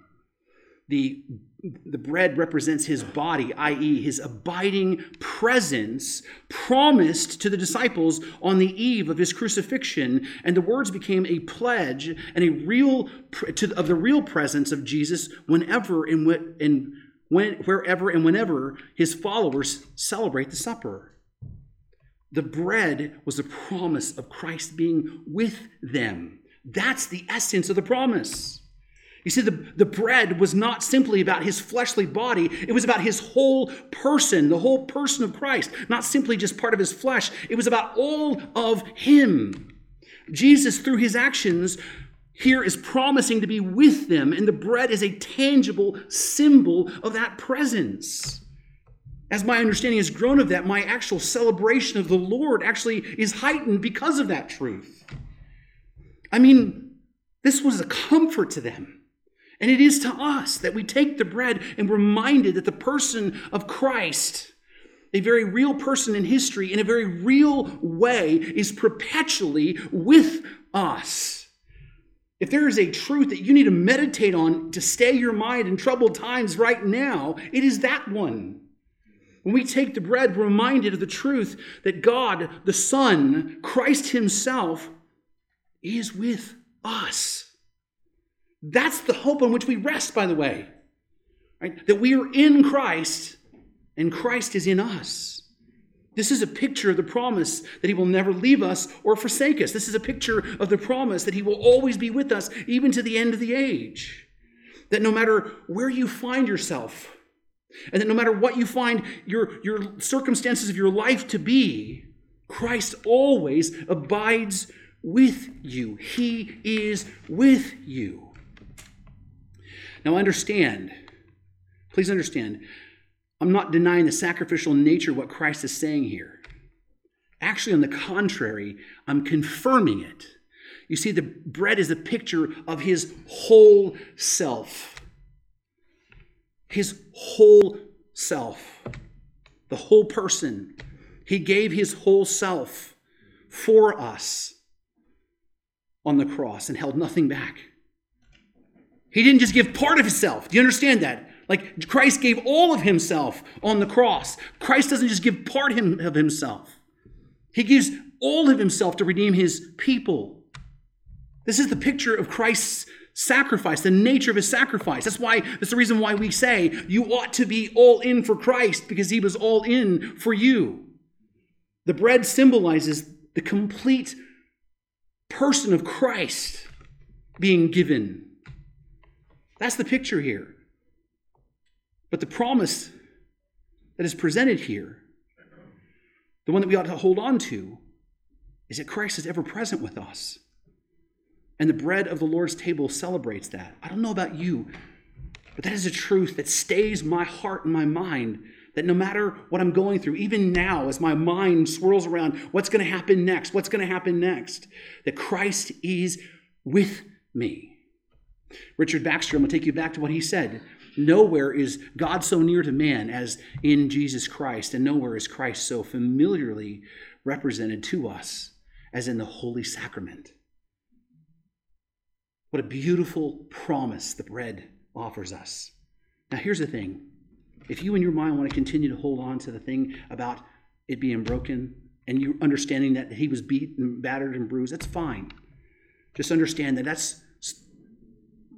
The, the bread represents his body, i.e., his abiding presence promised to the disciples on the eve of his crucifixion. And the words became a pledge and a real to, of the real presence of Jesus whenever and, and when, wherever and whenever his followers celebrate the supper. The bread was a promise of Christ being with them. That's the essence of the promise. You see, the, the bread was not simply about his fleshly body, it was about his whole person, the whole person of Christ, not simply just part of his flesh. It was about all of him. Jesus, through his actions, here is promising to be with them, and the bread is a tangible symbol of that presence. As my understanding has grown of that, my actual celebration of the Lord actually is heightened because of that truth. I mean, this was a comfort to them. And it is to us that we take the bread and we're reminded that the person of Christ, a very real person in history, in a very real way, is perpetually with us. If there is a truth that you need to meditate on to stay your mind in troubled times right now, it is that one. When we take the bread, we're reminded of the truth that God, the Son, Christ Himself, is with us. That's the hope on which we rest, by the way. Right? That we are in Christ and Christ is in us. This is a picture of the promise that He will never leave us or forsake us. This is a picture of the promise that He will always be with us, even to the end of the age. That no matter where you find yourself, and that no matter what you find your, your circumstances of your life to be, Christ always abides with you. He is with you. Now, understand, please understand, I'm not denying the sacrificial nature of what Christ is saying here. Actually, on the contrary, I'm confirming it. You see, the bread is a picture of his whole self. His whole self. The whole person. He gave his whole self for us on the cross and held nothing back. He didn't just give part of himself. Do you understand that? Like Christ gave all of himself on the cross. Christ doesn't just give part of himself, he gives all of himself to redeem his people. This is the picture of Christ's sacrifice, the nature of his sacrifice. That's why, that's the reason why we say you ought to be all in for Christ because he was all in for you. The bread symbolizes the complete person of Christ being given. That's the picture here. But the promise that is presented here, the one that we ought to hold on to, is that Christ is ever present with us. And the bread of the Lord's table celebrates that. I don't know about you, but that is a truth that stays my heart and my mind. That no matter what I'm going through, even now, as my mind swirls around what's going to happen next, what's going to happen next, that Christ is with me. Richard Baxter, I'm going to take you back to what he said. Nowhere is God so near to man as in Jesus Christ, and nowhere is Christ so familiarly represented to us as in the Holy Sacrament. What a beautiful promise the bread offers us. Now, here's the thing if you in your mind want to continue to hold on to the thing about it being broken and you understanding that he was beaten, battered, and bruised, that's fine. Just understand that that's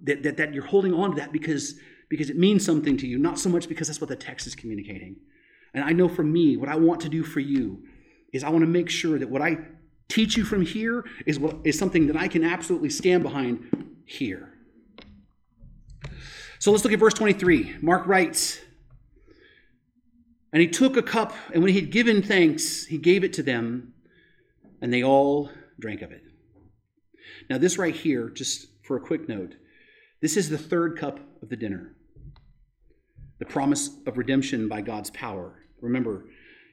that, that, that you're holding on to that because because it means something to you, not so much because that's what the text is communicating. And I know for me, what I want to do for you is I want to make sure that what I teach you from here is what is something that I can absolutely stand behind here. So let's look at verse 23. Mark writes, And he took a cup, and when he had given thanks, he gave it to them, and they all drank of it. Now, this right here, just for a quick note, this is the third cup of the dinner. The promise of redemption by God's power. Remember,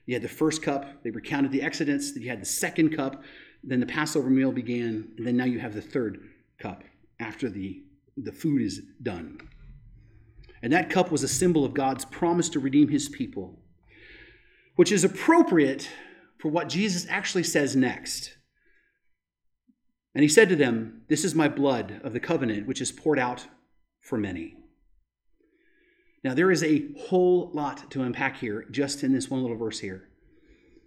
you had the first cup, they recounted the Exodus, then you had the second cup, then the Passover meal began, and then now you have the third cup after the, the food is done. And that cup was a symbol of God's promise to redeem his people, which is appropriate for what Jesus actually says next. And he said to them, This is my blood of the covenant, which is poured out for many. Now, there is a whole lot to unpack here just in this one little verse here.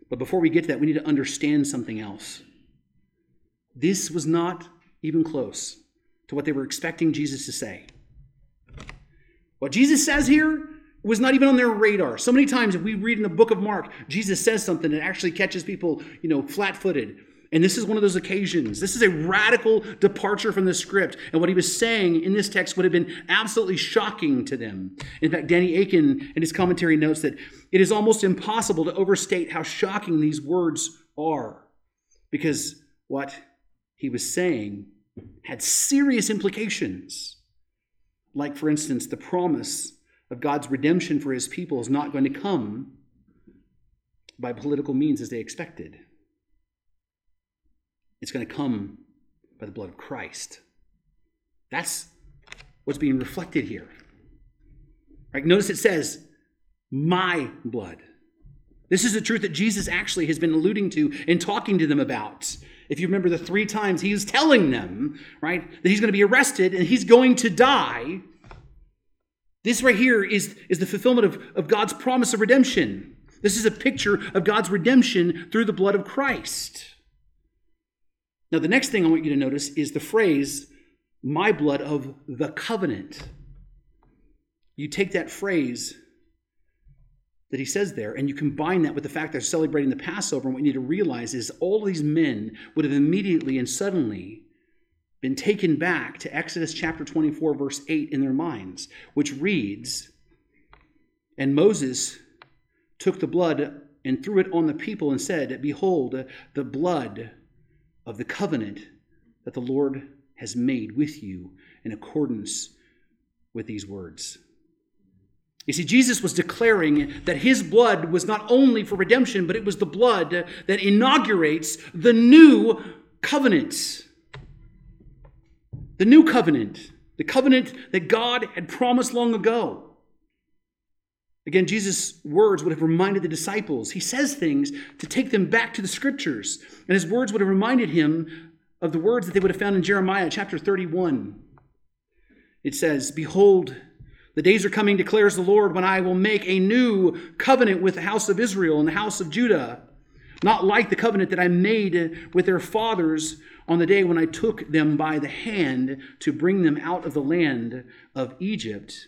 But before we get to that, we need to understand something else. This was not even close to what they were expecting Jesus to say. What Jesus says here was not even on their radar. So many times, if we read in the book of Mark, Jesus says something that actually catches people, you know, flat footed. And this is one of those occasions. This is a radical departure from the script. And what he was saying in this text would have been absolutely shocking to them. In fact, Danny Akin in his commentary notes that it is almost impossible to overstate how shocking these words are. Because what he was saying had serious implications. Like, for instance, the promise of God's redemption for his people is not going to come by political means as they expected. It's going to come by the blood of Christ. That's what's being reflected here. Right? Notice it says, my blood. This is the truth that Jesus actually has been alluding to and talking to them about. If you remember the three times he was telling them, right, that he's going to be arrested and he's going to die. This right here is, is the fulfillment of, of God's promise of redemption. This is a picture of God's redemption through the blood of Christ. Now, the next thing I want you to notice is the phrase, my blood of the covenant. You take that phrase that he says there, and you combine that with the fact they're celebrating the Passover, and what you need to realize is all these men would have immediately and suddenly been taken back to Exodus chapter 24, verse 8 in their minds, which reads, And Moses took the blood and threw it on the people and said, Behold, the blood of the covenant that the Lord has made with you in accordance with these words. You see, Jesus was declaring that his blood was not only for redemption, but it was the blood that inaugurates the new covenant. The new covenant, the covenant that God had promised long ago. Again, Jesus' words would have reminded the disciples. He says things to take them back to the scriptures. And his words would have reminded him of the words that they would have found in Jeremiah chapter 31. It says, Behold, the days are coming, declares the Lord, when I will make a new covenant with the house of Israel and the house of Judah. not like the covenant that I made with their fathers on the day when I took them by the hand to bring them out of the land of Egypt.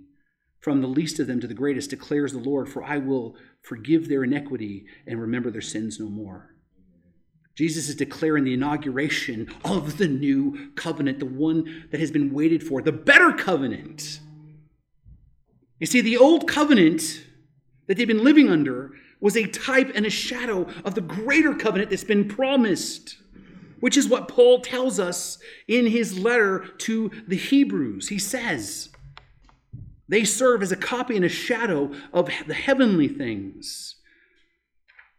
From the least of them to the greatest declares the Lord, for I will forgive their iniquity and remember their sins no more. Jesus is declaring the inauguration of the new covenant, the one that has been waited for, the better covenant. You see, the old covenant that they've been living under was a type and a shadow of the greater covenant that's been promised, which is what Paul tells us in his letter to the Hebrews. He says, they serve as a copy and a shadow of the heavenly things.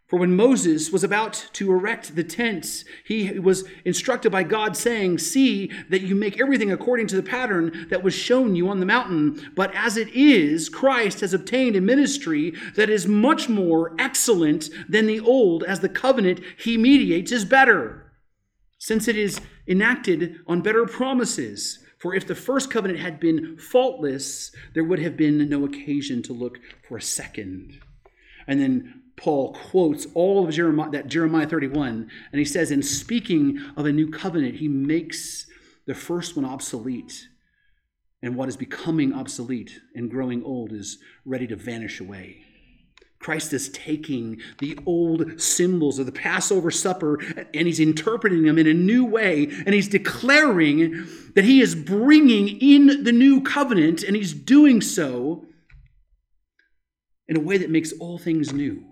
For when Moses was about to erect the tents, he was instructed by God, saying, See that you make everything according to the pattern that was shown you on the mountain. But as it is, Christ has obtained a ministry that is much more excellent than the old, as the covenant he mediates is better, since it is enacted on better promises. For if the first covenant had been faultless, there would have been no occasion to look for a second. And then Paul quotes all of Jeremiah, that Jeremiah 31, and he says, in speaking of a new covenant, he makes the first one obsolete. And what is becoming obsolete and growing old is ready to vanish away. Christ is taking the old symbols of the Passover supper and he's interpreting them in a new way. And he's declaring that he is bringing in the new covenant and he's doing so in a way that makes all things new.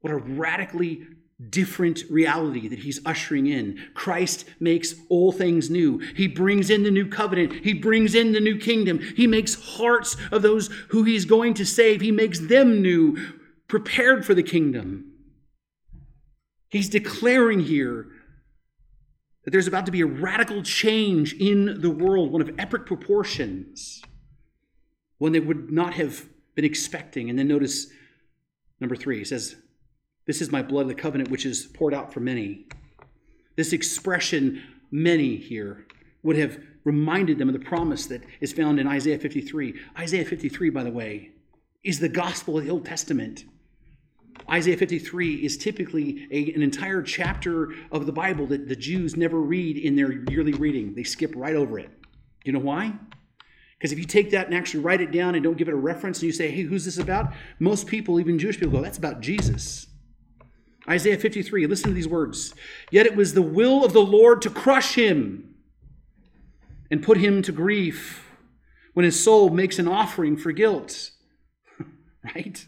What a radically different reality that he's ushering in. Christ makes all things new. He brings in the new covenant. He brings in the new kingdom. He makes hearts of those who he's going to save. He makes them new, prepared for the kingdom. He's declaring here that there's about to be a radical change in the world, one of epic proportions, one they would not have been expecting. And then notice number three, he says, this is my blood of the covenant, which is poured out for many. This expression, many here, would have reminded them of the promise that is found in Isaiah 53. Isaiah 53, by the way, is the gospel of the Old Testament. Isaiah 53 is typically a, an entire chapter of the Bible that the Jews never read in their yearly reading. They skip right over it. Do You know why? Because if you take that and actually write it down and don't give it a reference and you say, hey, who's this about? Most people, even Jewish people, go, that's about Jesus. Isaiah 53, listen to these words. Yet it was the will of the Lord to crush him and put him to grief when his soul makes an offering for guilt. right?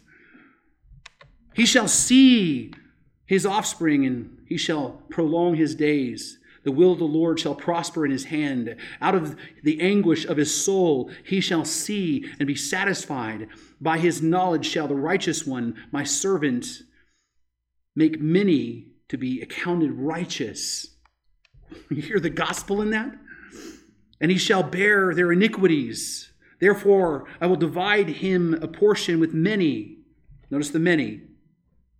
He shall see his offspring and he shall prolong his days. The will of the Lord shall prosper in his hand. Out of the anguish of his soul he shall see and be satisfied. By his knowledge shall the righteous one, my servant, make many to be accounted righteous. You hear the gospel in that? And he shall bear their iniquities. Therefore, I will divide him a portion with many. Notice the many.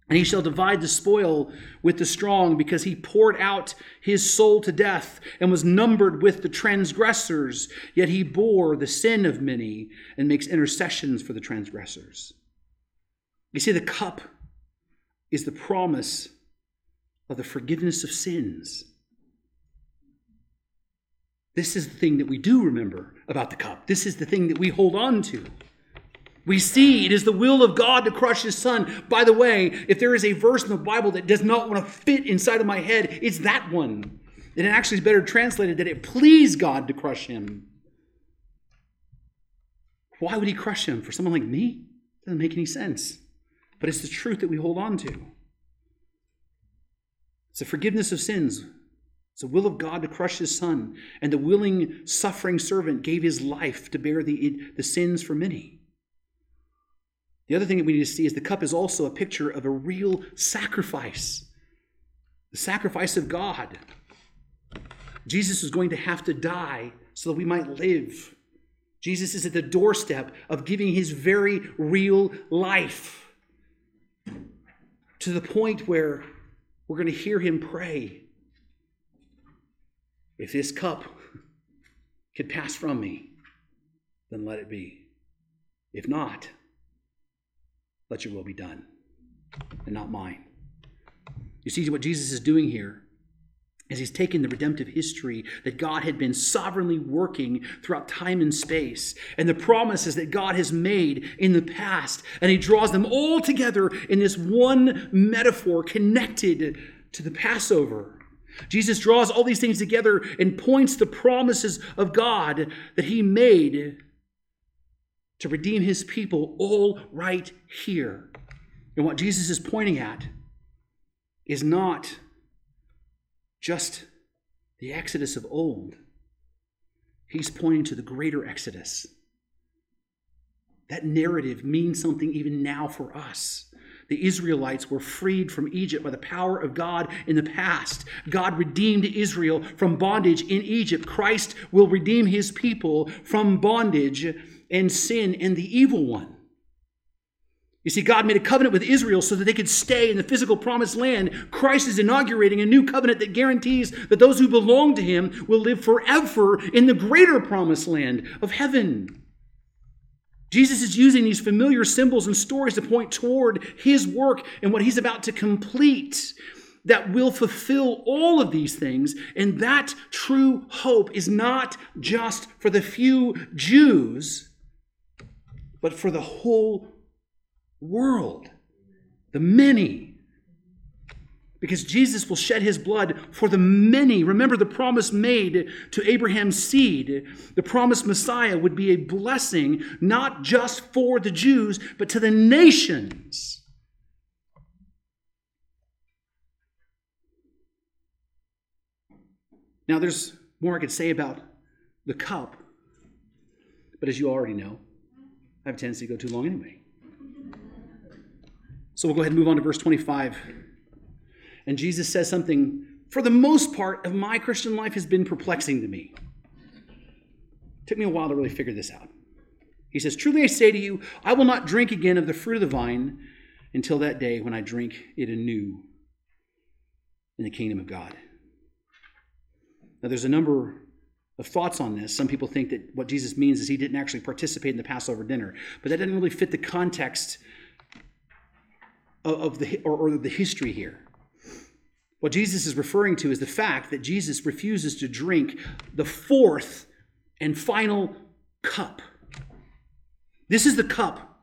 And he shall divide the spoil with the strong, because he poured out his soul to death and was numbered with the transgressors. Yet he bore the sin of many and makes intercessions for the transgressors. You see, the cup is the promise of the forgiveness of sins. This is the thing that we do remember about the cup. This is the thing that we hold on to. We see it is the will of God to crush his son. By the way, if there is a verse in the Bible that does not want to fit inside of my head, it's that one. And it actually is better translated that it pleased God to crush him. Why would he crush him? For someone like me? Doesn't make any sense but it's the truth that we hold on to. It's the forgiveness of sins. It's the will of God to crush his son, and the willing, suffering servant gave his life to bear the, the sins for many. The other thing that we need to see is the cup is also a picture of a real sacrifice the sacrifice of God. Jesus is going to have to die so that we might live. Jesus is at the doorstep of giving his very real life to the point where we're going to hear him pray If this cup could pass from me, then let it be. If not, let your will be done and not mine. You see what Jesus is doing here is he's taken the redemptive history that God had been sovereignly working throughout time and space and the promises that God has made in the past, and he draws them all together in this one metaphor connected to the Passover. Jesus draws all these things together and points the promises of God that he made to redeem his people all right here. And what Jesus is pointing at is not just the Exodus of old, he's pointing to the greater Exodus. That narrative means something even now for us. The Israelites were freed from Egypt by the power of God in the past. God redeemed Israel from bondage in Egypt. Christ will redeem his people from bondage and sin and the evil one. You see, God made a covenant with Israel so that they could stay in the physical promised land. Christ is inaugurating a new covenant that guarantees that those who belong to him will live forever in the greater promised land of heaven. Jesus is using these familiar symbols and stories to point toward his work and what he's about to complete that will fulfill all of these things. And that true hope is not just for the few Jews, but for the whole world, the many. Because Jesus will shed his blood for the many. Remember the promise made to Abraham's seed. The promised Messiah would be a blessing, not just for the Jews, but to the nations. Now, there's more I could say about the cup, but as you already know, I have a tendency to go too long anyway. So we'll go ahead and move on to verse 25. And Jesus says something, for the most part of my Christian life, has been perplexing to me. It took me a while to really figure this out. He says, Truly I say to you, I will not drink again of the fruit of the vine until that day when I drink it anew in the kingdom of God. Now, there's a number of thoughts on this. Some people think that what Jesus means is he didn't actually participate in the Passover dinner, but that doesn't really fit the context of the, or, or the history here. What Jesus is referring to is the fact that Jesus refuses to drink the fourth and final cup. This is the cup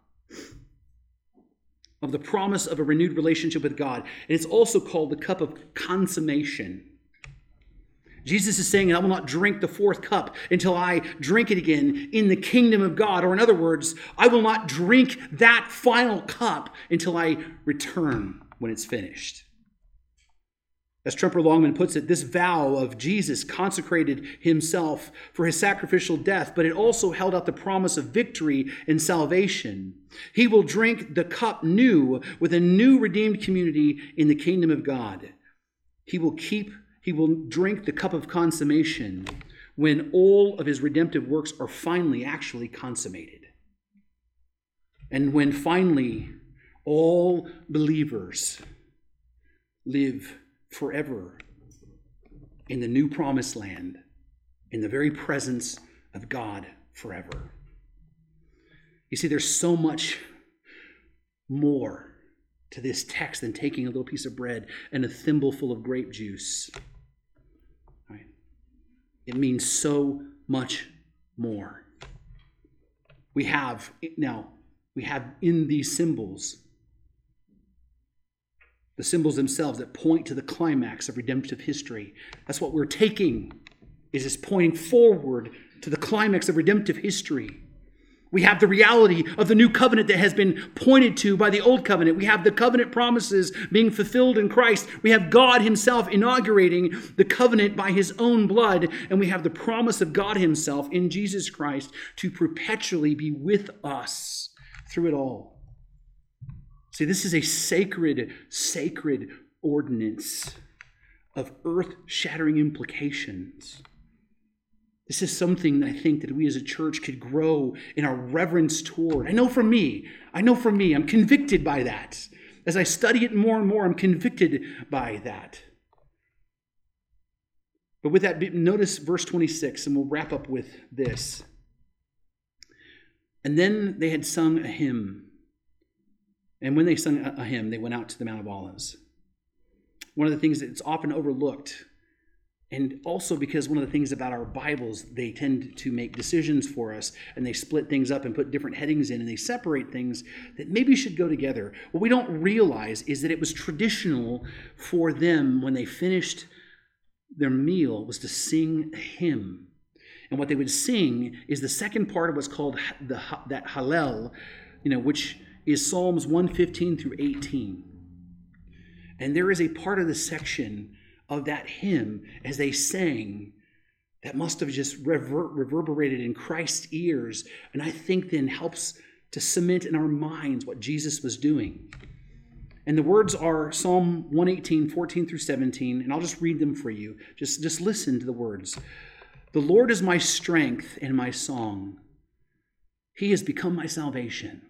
of the promise of a renewed relationship with God. And it's also called the cup of consummation. Jesus is saying, I will not drink the fourth cup until I drink it again in the kingdom of God. Or, in other words, I will not drink that final cup until I return when it's finished. As Tremper Longman puts it, this vow of Jesus consecrated himself for his sacrificial death, but it also held out the promise of victory and salvation. He will drink the cup new with a new redeemed community in the kingdom of God. He will keep he will drink the cup of consummation when all of his redemptive works are finally actually consummated. And when finally all believers live forever in the new promised land, in the very presence of God forever. You see, there's so much more to this text than taking a little piece of bread and a thimbleful of grape juice. It means so much more. We have, now, we have in these symbols the symbols themselves that point to the climax of redemptive history. That's what we're taking, is this pointing forward to the climax of redemptive history. We have the reality of the new covenant that has been pointed to by the old covenant. We have the covenant promises being fulfilled in Christ. We have God Himself inaugurating the covenant by His own blood. And we have the promise of God Himself in Jesus Christ to perpetually be with us through it all. See, this is a sacred, sacred ordinance of earth shattering implications. This is something that I think that we as a church could grow in our reverence toward. I know for me, I know for me, I'm convicted by that. As I study it more and more, I'm convicted by that. But with that, notice verse 26, and we'll wrap up with this. And then they had sung a hymn. And when they sung a hymn, they went out to the Mount of Olives. One of the things that's often overlooked, and also because one of the things about our Bibles, they tend to make decisions for us and they split things up and put different headings in and they separate things that maybe should go together. What we don't realize is that it was traditional for them when they finished their meal was to sing a hymn. And what they would sing is the second part of what's called the, that Hallel, you know, which is Psalms 115 through 18. And there is a part of the section of that hymn as they sang that must have just rever- reverberated in Christ's ears. And I think then helps to cement in our minds what Jesus was doing. And the words are Psalm 118, 14 through 17, and I'll just read them for you. Just, just listen to the words. The Lord is my strength and my song. He has become my salvation.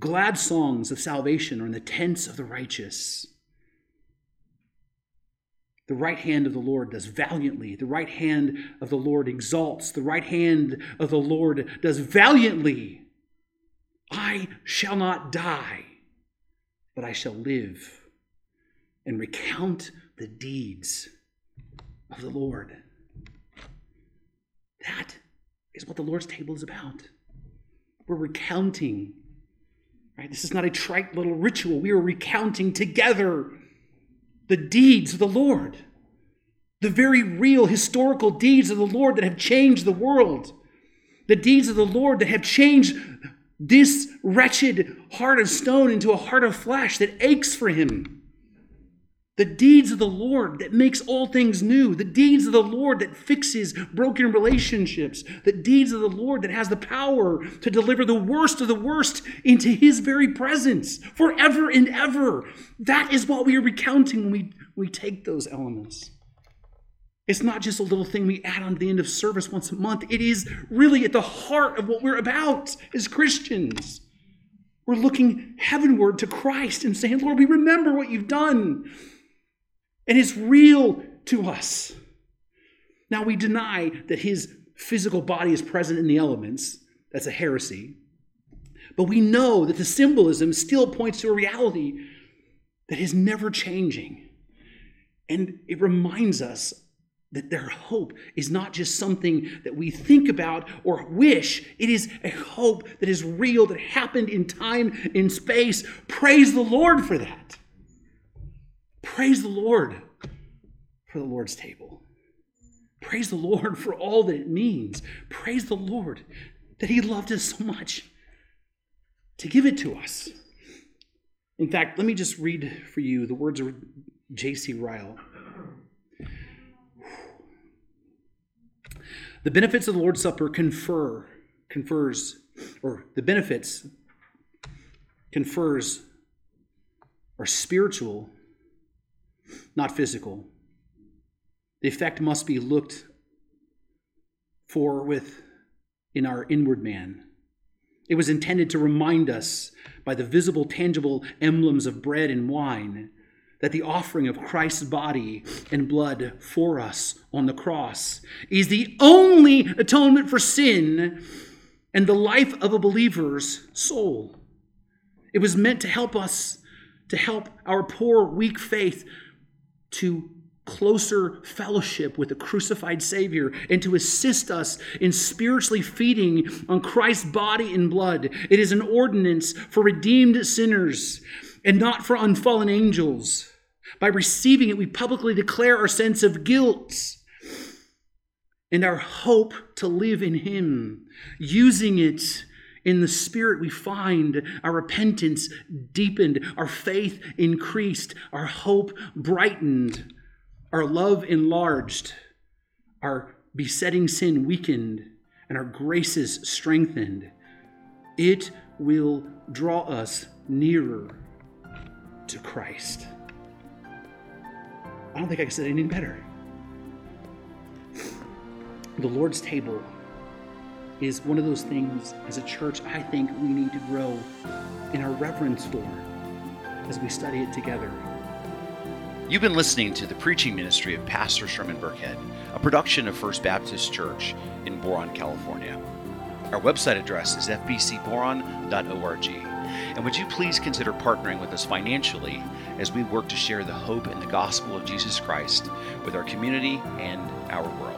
Glad songs of salvation are in the tents of the righteous. The right hand of the Lord does valiantly. The right hand of the Lord exalts. The right hand of the Lord does valiantly. I shall not die, but I shall live and recount the deeds of the Lord. That is what the Lord's table is about. We're recounting, right? This is not a trite little ritual. We are recounting together the deeds of the Lord, the very real historical deeds of the Lord that have changed the world, the deeds of the Lord that have changed this wretched heart of stone into a heart of flesh that aches for him. The deeds of the Lord that makes all things new. The deeds of the Lord that fixes broken relationships. The deeds of the Lord that has the power to deliver the worst of the worst into his very presence forever and ever. That is what we are recounting when we, we take those elements. It's not just a little thing we add on to the end of service once a month. It is really at the heart of what we're about as Christians. We're looking heavenward to Christ and saying, Lord, we remember what you've done. And it's real to us. Now, we deny that his physical body is present in the elements. That's a heresy. But we know that the symbolism still points to a reality that is never changing. And it reminds us that their hope is not just something that we think about or wish. It is a hope that is real, that happened in time, in space. Praise the Lord for that. Praise the Lord for the Lord's table. Praise the Lord for all that it means. Praise the Lord that He loved us so much to give it to us. In fact, let me just read for you the words of J.C. Ryle. The benefits of the Lord's Supper confer, confers, or the benefits confers are spiritual, not physical. The effect must be looked for with in our inward man. It was intended to remind us by the visible, tangible emblems of bread and wine that the offering of Christ's body and blood for us on the cross is the only atonement for sin and the life of a believer's soul. It was meant to help us, to help our poor, weak faith to closer fellowship with the crucified Savior and to assist us in spiritually feeding on Christ's body and blood. It is an ordinance for redeemed sinners and not for unfallen angels. By receiving it, we publicly declare our sense of guilt and our hope to live in Him. Using it in the Spirit, we find our repentance deepened, our faith increased, our hope brightened, our love enlarged, our besetting sin weakened, and our graces strengthened. It will draw us nearer to Christ. I don't think I could say it any better. The Lord's table is one of those things as a church I think we need to grow in our reverence for as we study it together. You've been listening to the preaching ministry of Pastor Sherman Burkhead, a production of First Baptist Church in Boron, California. Our website address is fbcboron.org. And would you please consider partnering with us financially as we work to share the hope and the gospel of Jesus Christ with our community and our world?